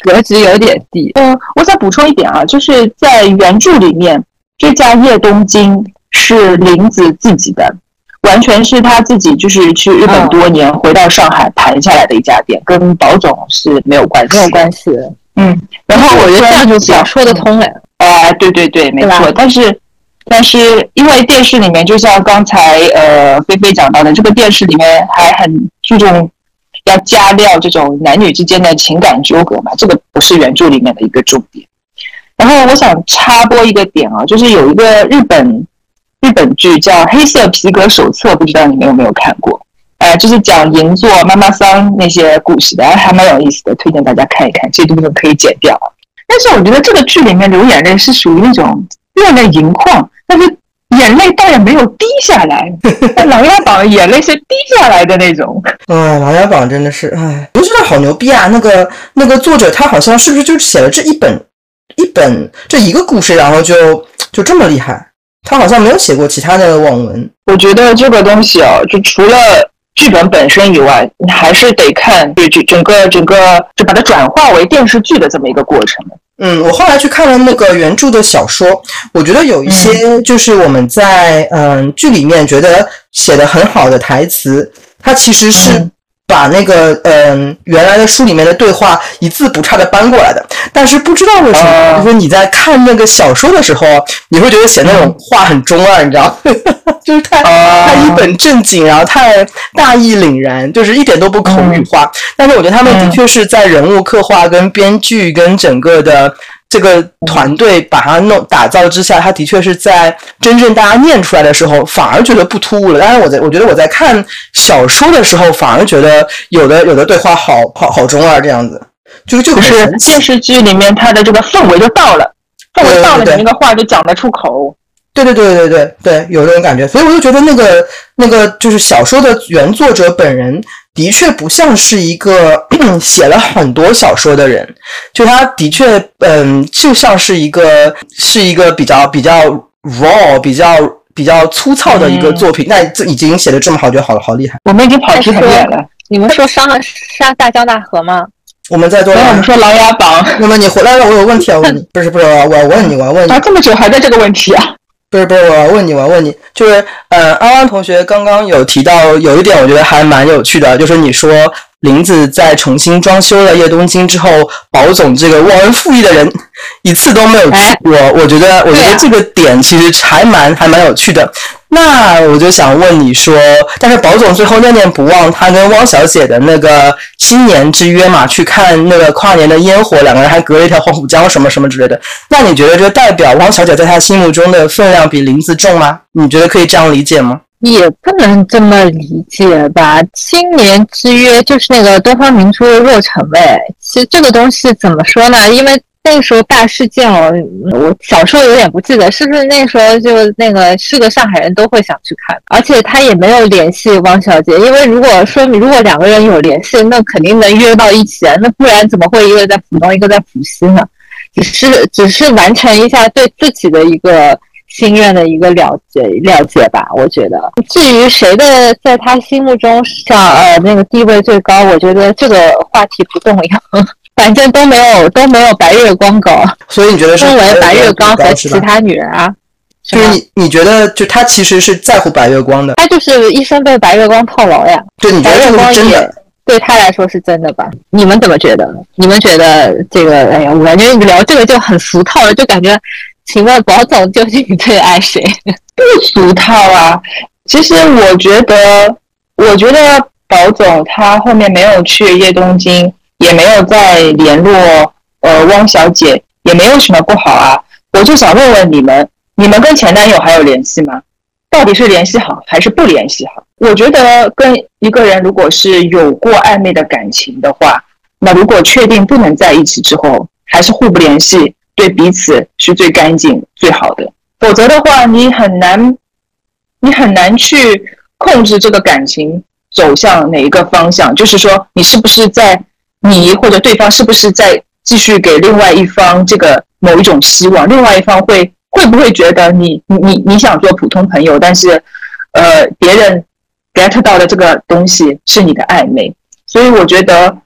格局有点低。嗯，我再补充一点啊，就是在原著里面，这家叶东京是林子自己的，完全是他自己就是去日本多年，回到上海盘下来的一家店，跟保总是没有关系，没有关系。嗯，然后我觉得这样就讲说得通了。呃，对对对，没错。但是，但是因为电视里面，就像刚才呃菲菲讲到的，这个电视里面还很注重。要加料这种男女之间的情感纠葛嘛？这个不是原著里面的一个重点。然后我想插播一个点啊，就是有一个日本日本剧叫《黑色皮革手册》，不知道你们有没有看过？哎，就是讲银座妈妈桑那些故事的，还蛮有意思的，推荐大家看一看。这部分可以剪掉。但是我觉得这个剧里面流眼泪是属于那种热泪盈眶，但是。眼泪倒也没有滴下来，<laughs>《琅琊榜》眼泪是滴下来的那种。哎，《琅琊榜》真的是，哎，我觉得好牛逼啊！那个那个作者他好像是不是就写了这一本一本这一个故事，然后就就这么厉害？他好像没有写过其他的网文。我觉得这个东西哦，就除了剧本本身以外，你还是得看对整整个整个就把它转化为电视剧的这么一个过程。嗯，我后来去看了那个原著的小说，我觉得有一些就是我们在嗯剧里面觉得写的很好的台词，它其实是。把那个嗯原来的书里面的对话一字不差的搬过来的，但是不知道为什么，就是你在看那个小说的时候，你会觉得写那种话很中二，你知道，<laughs> 就是太太一本正经，然后太大义凛然，就是一点都不口语化。但是我觉得他们的确是在人物刻画、跟编剧、跟整个的这个团队把它弄打造之下，它的确是在真正大家念出来的时候，反而觉得不突兀了。但是我在我觉得我在看小说的时候，反而觉得有的有的对话好好好中二这样子，就是就是电视剧里面它的这个氛围就到了，氛围到了，你那个话就讲得出口。对对对对对对，有这种感觉，所以我就觉得那个那个就是小说的原作者本人的确不像是一个写了很多小说的人，就他的确嗯，就像是一个是一个比较比较 raw、比较比较粗糙的一个作品。那这已经写的这么好，就好了，好厉害。我们已经跑题很远了。你们说杀杀大江大河吗？我们在做。我们说琅琊榜。那么你回来了，我有问题要问你。不是不是，我要问你，我要问你。啊，这么久还在这个问题啊？不是不是，我要问你，我要问你，就是呃，安安同学刚刚有提到有一点，我觉得还蛮有趣的，就是你说林子在重新装修了叶东京之后，宝总这个忘恩负义的人一次都没有去过，我觉得我觉得这个点其实还蛮还蛮有趣的。那我就想问你说，但是宝总最后念念不忘他跟汪小姐的那个新年之约嘛，去看那个跨年的烟火，两个人还隔了一条黄浦江什么什么之类的。那你觉得这代表汪小姐在他心目中的分量比林子重吗？你觉得可以这样理解吗？也不能这么理解吧。新年之约就是那个东方明珠的若尘味。其实这个东西怎么说呢？因为那时候大事件哦，我小时候有点不记得，是不是那时候就那个是个上海人都会想去看，而且他也没有联系汪小姐，因为如果说如果两个人有联系，那肯定能约到一起啊，那不然怎么会一个在浦东，一个在浦西呢？只是只是完成一下对自己的一个心愿的一个了解了解吧，我觉得。至于谁的在他心目中上呃那个地位最高，我觉得这个话题不重要。反正都没有都没有白月光高，所以你觉得是分为白月光和其他女人啊？就是你你觉得就他其实是在乎白月光的，他就是一生被白月光套牢呀。对，你觉得这是真的？对他来说是真的吧？你们怎么觉得？你们觉得这个？哎呀，我感觉聊这个就很俗套了，就感觉，请问宝总究竟最爱谁？不俗套啊！其实我觉得，我觉得宝总他后面没有去叶东京。也没有再联络呃汪小姐，也没有什么不好啊。我就想问问你们，你们跟前男友还有联系吗？到底是联系好还是不联系好？我觉得跟一个人如果是有过暧昧的感情的话，那如果确定不能在一起之后，还是互不联系，对彼此是最干净最好的。否则的话，你很难，你很难去控制这个感情走向哪一个方向。就是说，你是不是在。你或者对方是不是在继续给另外一方这个某一种希望？另外一方会会不会觉得你你你想做普通朋友，但是呃别人 get 到的这个东西是你的暧昧？所以我觉得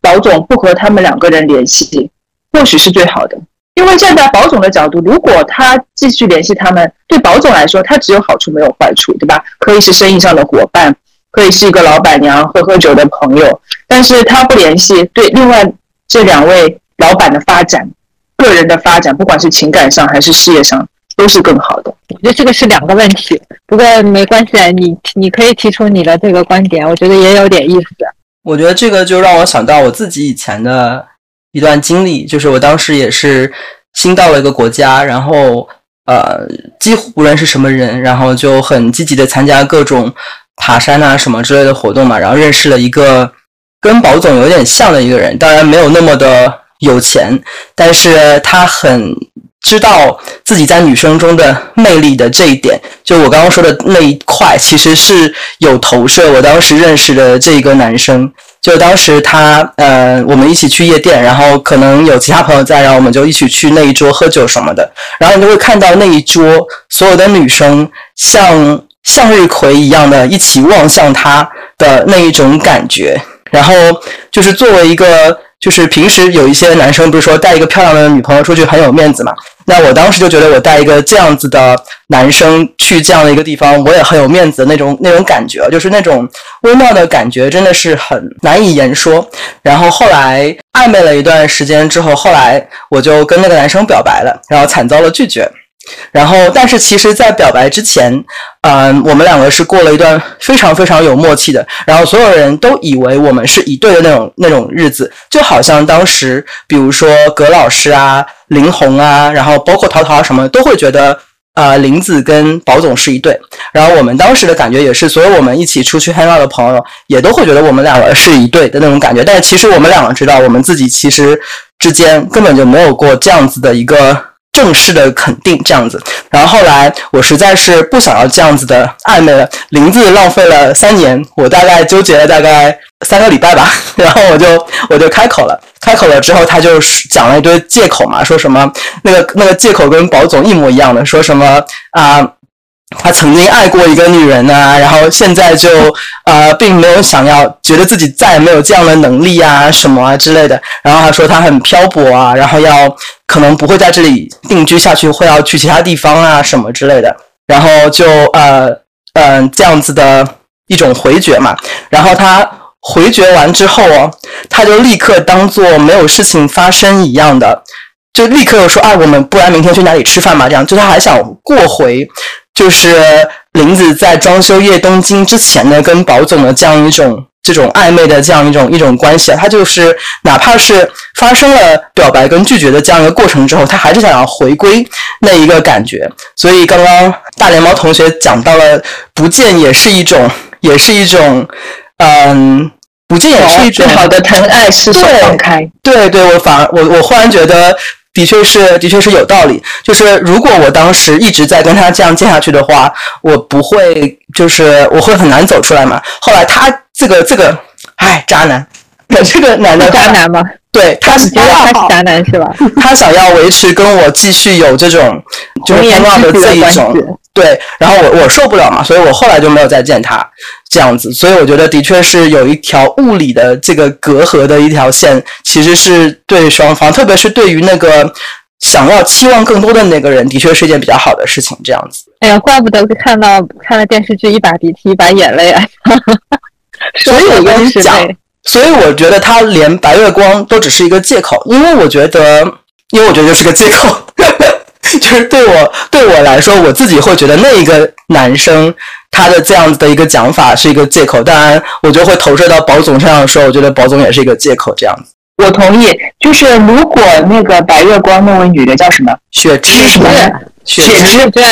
保总不和他们两个人联系，或许是最好的。因为站在保总的角度，如果他继续联系他们，对保总来说，他只有好处没有坏处，对吧？可以是生意上的伙伴。可以是一个老板娘喝喝酒的朋友，但是他不联系，对另外这两位老板的发展，个人的发展，不管是情感上还是事业上，都是更好的。我觉得这个是两个问题，不过没关系，你你可以提出你的这个观点，我觉得也有点意思。我觉得这个就让我想到我自己以前的一段经历，就是我当时也是新到了一个国家，然后呃，几乎不认识什么人，然后就很积极的参加各种。爬山啊什么之类的活动嘛，然后认识了一个跟宝总有点像的一个人，当然没有那么的有钱，但是他很知道自己在女生中的魅力的这一点，就我刚刚说的那一块，其实是有投射。我当时认识的这个男生，就当时他呃，我们一起去夜店，然后可能有其他朋友在，然后我们就一起去那一桌喝酒什么的，然后你就会看到那一桌所有的女生像。向日葵一样的，一起望向他的那一种感觉，然后就是作为一个，就是平时有一些男生不是说带一个漂亮的女朋友出去很有面子嘛？那我当时就觉得我带一个这样子的男生去这样的一个地方，我也很有面子的那种那种感觉，就是那种微妙的感觉，真的是很难以言说。然后后来暧昧了一段时间之后，后来我就跟那个男生表白了，然后惨遭了拒绝。然后，但是其实，在表白之前，嗯，我们两个是过了一段非常非常有默契的。然后，所有人都以为我们是一对的那种那种日子，就好像当时，比如说葛老师啊、林红啊，然后包括陶陶什么，都会觉得。呃，林子跟宝总是一对，然后我们当时的感觉也是，所有我们一起出去 hang out 的朋友也都会觉得我们两个是一对的那种感觉。但是其实我们两个知道，我们自己其实之间根本就没有过这样子的一个正式的肯定，这样子。然后后来我实在是不想要这样子的暧昧了，林子浪费了三年，我大概纠结了大概三个礼拜吧，<laughs> 然后我就我就开口了。开口了之后，他就讲了一堆借口嘛，说什么那个那个借口跟宝总一模一样的，说什么啊，他曾经爱过一个女人啊，然后现在就呃并没有想要，觉得自己再也没有这样的能力啊什么啊之类的。然后他说他很漂泊啊，然后要可能不会在这里定居下去，会要去其他地方啊什么之类的。然后就呃嗯这样子的一种回绝嘛，然后他。回绝完之后哦，他就立刻当做没有事情发生一样的，就立刻又说：“啊，我们不然明天去哪里吃饭嘛？”这样，就他还想过回，就是林子在装修夜东京之前呢，跟宝总的这样一种这种暧昧的这样一种一种关系啊。他就是哪怕是发生了表白跟拒绝的这样一个过程之后，他还是想要回归那一个感觉。所以刚刚大连猫同学讲到了，不见也是一种，也是一种。嗯，不见也是一种好的疼爱，是放开。对对，我反而我我忽然觉得，的确是的确是有道理。就是如果我当时一直在跟他这样见下去的话，我不会，就是我会很难走出来嘛。后来他这个这个，哎，渣男，<laughs> 这个男的渣男吗？对他是觉得他是渣男是吧？<laughs> 他想要维持跟我继续有这种 <laughs> 就是同样的这一种。对，然后我我受不了嘛，所以我后来就没有再见他这样子，所以我觉得的确是有一条物理的这个隔阂的一条线，其实是对双方，特别是对于那个想要期望更多的那个人，的确是一件比较好的事情。这样子，哎呀，怪不得看到看了电视剧一把鼻涕一把眼泪啊！所以我跟你讲，所以我觉得他连白月光都只是一个借口，因为我觉得，因为我觉得就是个借口。<laughs> 就是对我对我来说，我自己会觉得那一个男生他的这样子的一个讲法是一个借口。当然，我就会投射到宝总身上说，我觉得宝总也是一个借口。这样子，我同意。就是如果那个白月光那位女的叫什么？雪芝什么？雪芝对。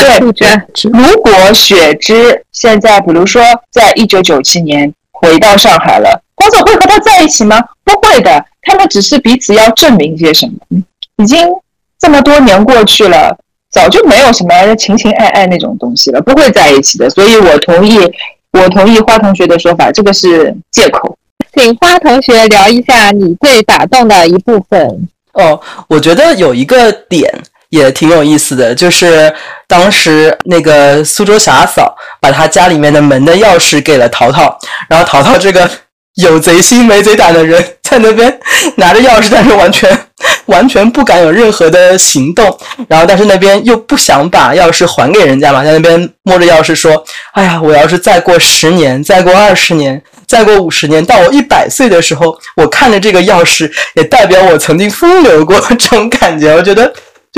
如果雪芝现在，比如说在一九九七年回到上海了，光总会和他在一起吗？不会的，他们只是彼此要证明些什么。已经。这么多年过去了，早就没有什么情情爱爱那种东西了，不会在一起的。所以我同意，我同意花同学的说法，这个是借口。请花同学聊一下你最打动的一部分。哦，我觉得有一个点也挺有意思的，就是当时那个苏州小阿嫂把她家里面的门的钥匙给了淘淘，然后淘淘这个。有贼心没贼胆的人在那边拿着钥匙，但是完全完全不敢有任何的行动。然后，但是那边又不想把钥匙还给人家嘛，在那边摸着钥匙说：“哎呀，我要是再过十年，再过二十年，再过五十年，到我一百岁的时候，我看着这个钥匙，也代表我曾经风流过。”这种感觉，我觉得。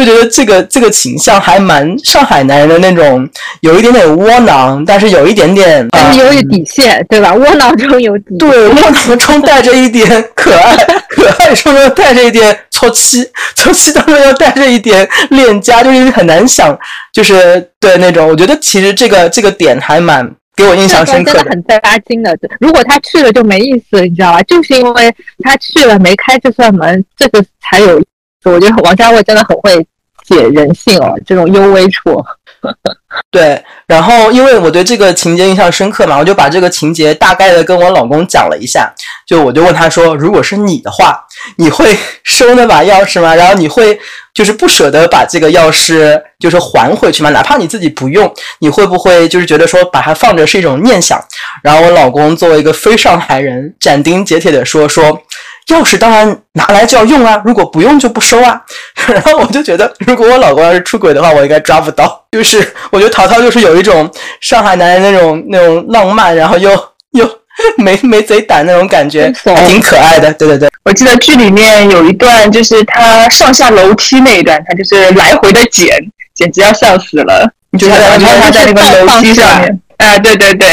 就觉得这个这个倾向还蛮上海男人的那种，有一点点窝囊，但是有一点点，但是有底线，对吧？窝囊中有底，对，窝囊中带着一点可爱，可爱中又带着一点搓气，搓气当中又带着一点恋家，就是很难想，就是对那种。我觉得其实这个这个点还蛮给我印象深刻，真的很扎心的。如果他去了就没意思，你知道吧？就是因为他去了没开这扇门，这个才有。我觉得王家卫真的很会写人性哦，这种幽微处。<laughs> 对，然后因为我对这个情节印象深刻嘛，我就把这个情节大概的跟我老公讲了一下。就我就问他说：“如果是你的话，你会 <laughs> 收那把钥匙吗？然后你会就是不舍得把这个钥匙就是还回去吗？哪怕你自己不用，你会不会就是觉得说把它放着是一种念想？”然后我老公作为一个非上海人，斩钉截铁的说：“说。”钥匙当然拿来就要用啊，如果不用就不收啊。<laughs> 然后我就觉得，如果我老公要是出轨的话，我应该抓不到。就是我觉得淘淘就是有一种上海男人那种那种浪漫，然后又 <laughs> 又没没贼胆那种感觉，挺可爱的。对对对，我记得剧里面有一段，就是他上下楼梯那一段，他就是来回的捡，简直要笑死了。你觉得他在那个楼梯上面？啊，对对对。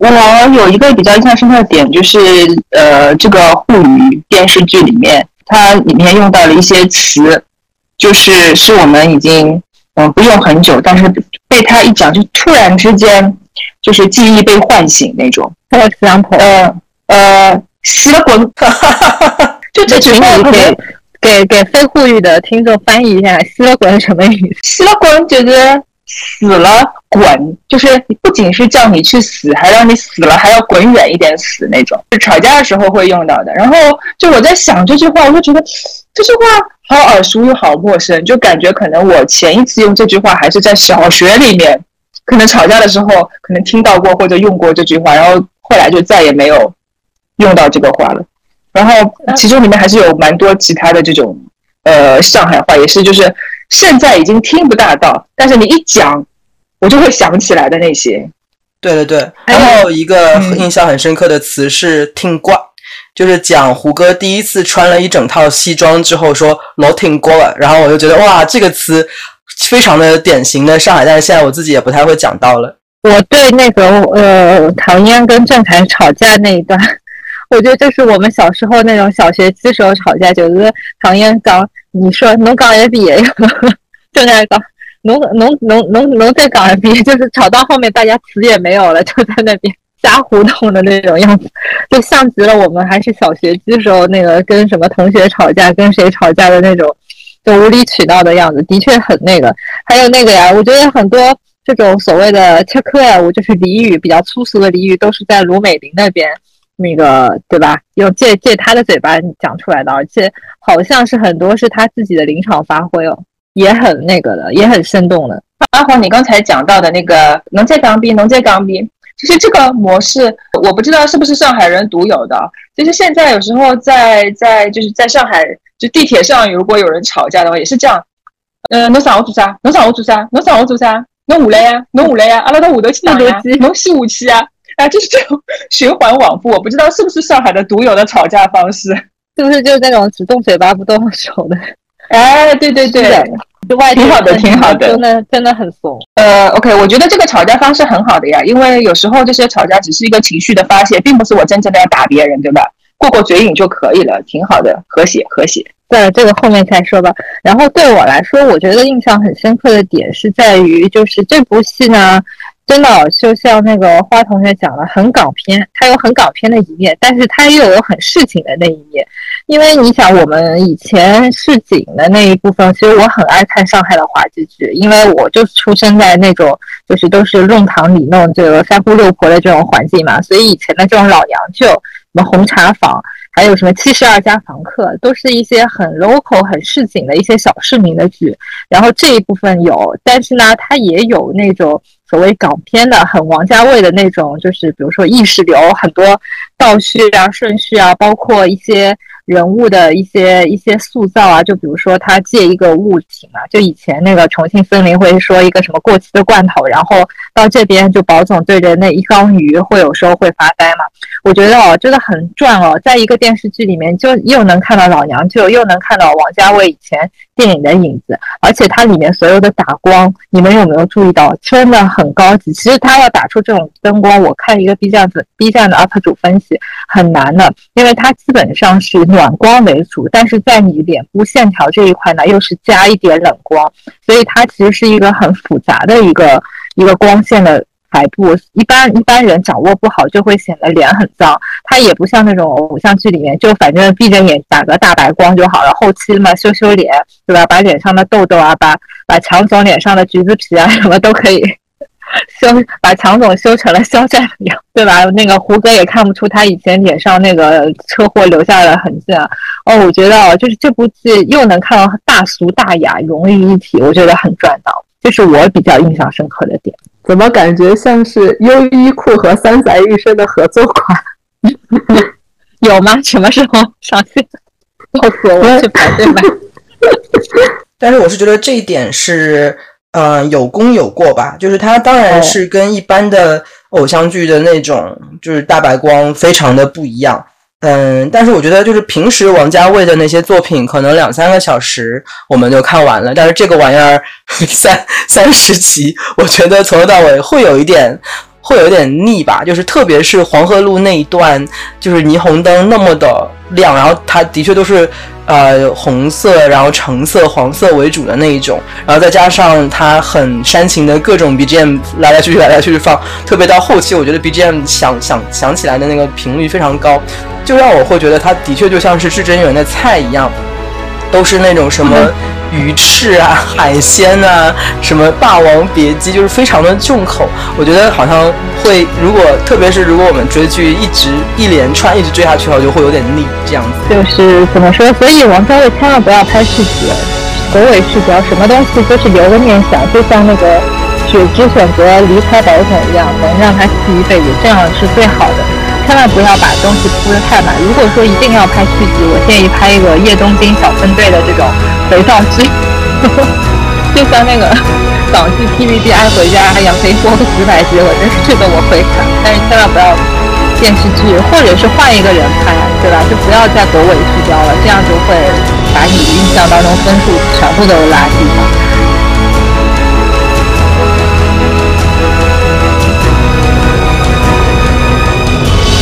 我有一个比较印象深刻的点，就是呃，这个沪语电视剧里面，它里面用到了一些词，就是是我们已经嗯不用很久，但是被他一讲就突然之间就是记忆被唤醒那种。For example，呃呃，死了滚！就这句话给给给非沪语的听众翻译一下“吸了滚”是什么意思？死了滚就是死了滚，就是不仅是叫你去死，还让你死了还要滚远一点死那种，是吵架的时候会用到的。然后就我在想这句话，我就觉得这句话好耳熟又好陌生，就感觉可能我前一次用这句话还是在小学里面，可能吵架的时候可能听到过或者用过这句话，然后后来就再也没有用到这个话了。然后其中里面还是有蛮多其他的这种呃上海话，也是就是现在已经听不大到，但是你一讲，我就会想起来的那些。对对对，还有一个嗯印象很深刻的词是“听挂”，就是讲胡歌第一次穿了一整套西装之后说“楼听过了”，然后我就觉得哇，这个词非常的典型的上海，但是现在我自己也不太会讲到了。我对那个呃唐嫣跟郑恺吵架那一段，我觉得这是我们小时候那种小学鸡时候吵架，就是唐嫣讲你说侬讲一遍，郑恺讲侬侬侬侬侬再讲一遍，就是吵到后面大家词也没有了，就在那边瞎胡同的那种样子，就像极了我们还是小学鸡时候那个跟什么同学吵架、跟谁吵架的那种。就无理取闹的样子，的确很那个。还有那个呀，我觉得很多这种所谓的切科呀，我就是俚语比较粗俗的俚语，都是在卢美玲那边那个对吧？用借借他的嘴巴讲出来的，而且好像是很多是他自己的临场发挥哦，也很那个的，也很生动的。阿黄，你刚才讲到的那个“能借钢笔，能借钢笔”，其实这个模式我不知道是不是上海人独有的。就是现在有时候在在就是在上海，就地铁上，如果有人吵架的话，也是这样。呃，侬上我做啥？侬上我做啥？侬上我做啥？侬下来呀？侬下来呀？阿拉到下头去打呀？侬先下去呀？啊，就是这种 <laughs> 循环往复。我不知道是不是上海的独有的吵架方式。<laughs> 是不是就是那种只动嘴巴不动手的？哎，对对对，外挺好的挺好的真的真的很怂。呃，OK，我觉得这个吵架方式很好的呀，因为有时候这些吵架只是一个情绪的发泄，并不是我真正的要打别人，对吧？过过嘴瘾就可以了，挺好的，和谐和谐。对，这个后面再说吧。然后对我来说，我觉得印象很深刻的点是在于，就是这部戏呢，真的就像那个花同学讲的，很港片，它有很港片的一面，但是它又有很市井的那一面。因为你想，我们以前市井的那一部分，其实我很爱看上海的话剧剧，因为我就出生在那种就是都是弄堂里弄这个三姑六婆的这种环境嘛，所以以前的这种老娘舅，什么红茶坊。还有什么七十二家房客，都是一些很 local、很市井的一些小市民的剧。然后这一部分有，但是呢，它也有那种所谓港片的很王家卫的那种，就是比如说意识流，很多倒叙啊、顺序啊，包括一些人物的一些一些塑造啊。就比如说他借一个物品啊，就以前那个重庆森林会说一个什么过期的罐头，然后到这边就保总对着那一缸鱼会有时候会发呆嘛。我觉得哦，真的很赚哦，在一个电视剧里面，就又能看到老娘舅，又能看到王家卫以前电影的影子，而且它里面所有的打光，你们有没有注意到，真的很高级。其实他要打出这种灯光，我看一个 B 站子 B 站的 UP 主分析很难的，因为它基本上是暖光为主，但是在你脸部线条这一块呢，又是加一点冷光，所以它其实是一个很复杂的一个一个光线的。排布一般一般人掌握不好，就会显得脸很脏。它也不像那种偶像剧里面，就反正闭着眼打个大白光就好了。后期嘛，修修脸，对吧？把脸上的痘痘啊，把把强总脸上的橘子皮啊，什么都可以 <laughs> 修，把强总修成了肖战脸，对吧？那个胡歌也看不出他以前脸上那个车祸留下的痕迹啊。哦，我觉得，就是这部剧又能看到大俗大雅融于一体，我觉得很赚到，这是我比较印象深刻的点。怎么感觉像是优衣库和三宅一生的合作款？<laughs> 有吗？什么时候上线？告诉我，我去排队买。<laughs> 但是我是觉得这一点是，呃，有功有过吧。就是它当然是跟一般的偶像剧的那种，就是大白光非常的不一样。嗯，但是我觉得就是平时王家卫的那些作品，可能两三个小时我们就看完了。但是这个玩意儿 <laughs> 三三十集，我觉得从头到尾会有一点会有点腻吧。就是特别是黄河路那一段，就是霓虹灯那么的亮，然后它的确都是呃红色，然后橙色、黄色为主的那一种，然后再加上它很煽情的各种 BGM 来来去去来来去去放，特别到后期，我觉得 BGM 响响响起来的那个频率非常高，就让我会觉得它的确就像是至臻园的菜一样，都是那种什么。鱼翅啊，海鲜啊，什么霸王别姬，就是非常的重口。我觉得好像会，如果特别是如果我们追剧一直一连串一直追下去的话，就会有点腻这样子。就是怎么说？所以王家卫千万不要拍续集，狗尾续貂，什么东西都是留个念想，就像那个雪芝选择离开宝总一样，能让他记一辈子，这样是最好的。千万不要把东西铺得太满。如果说一定要拍续集，我建议拍一个叶东京小分队的这种肥皂剧，<laughs> 就像那个港剧 TVB 爱回家养肥播个几百集，我真是这个我会看。但是千万不要电视剧，或者是换一个人拍，对吧？就不要再狗尾续貂了，这样就会把你印象当中分数全部都拉低了。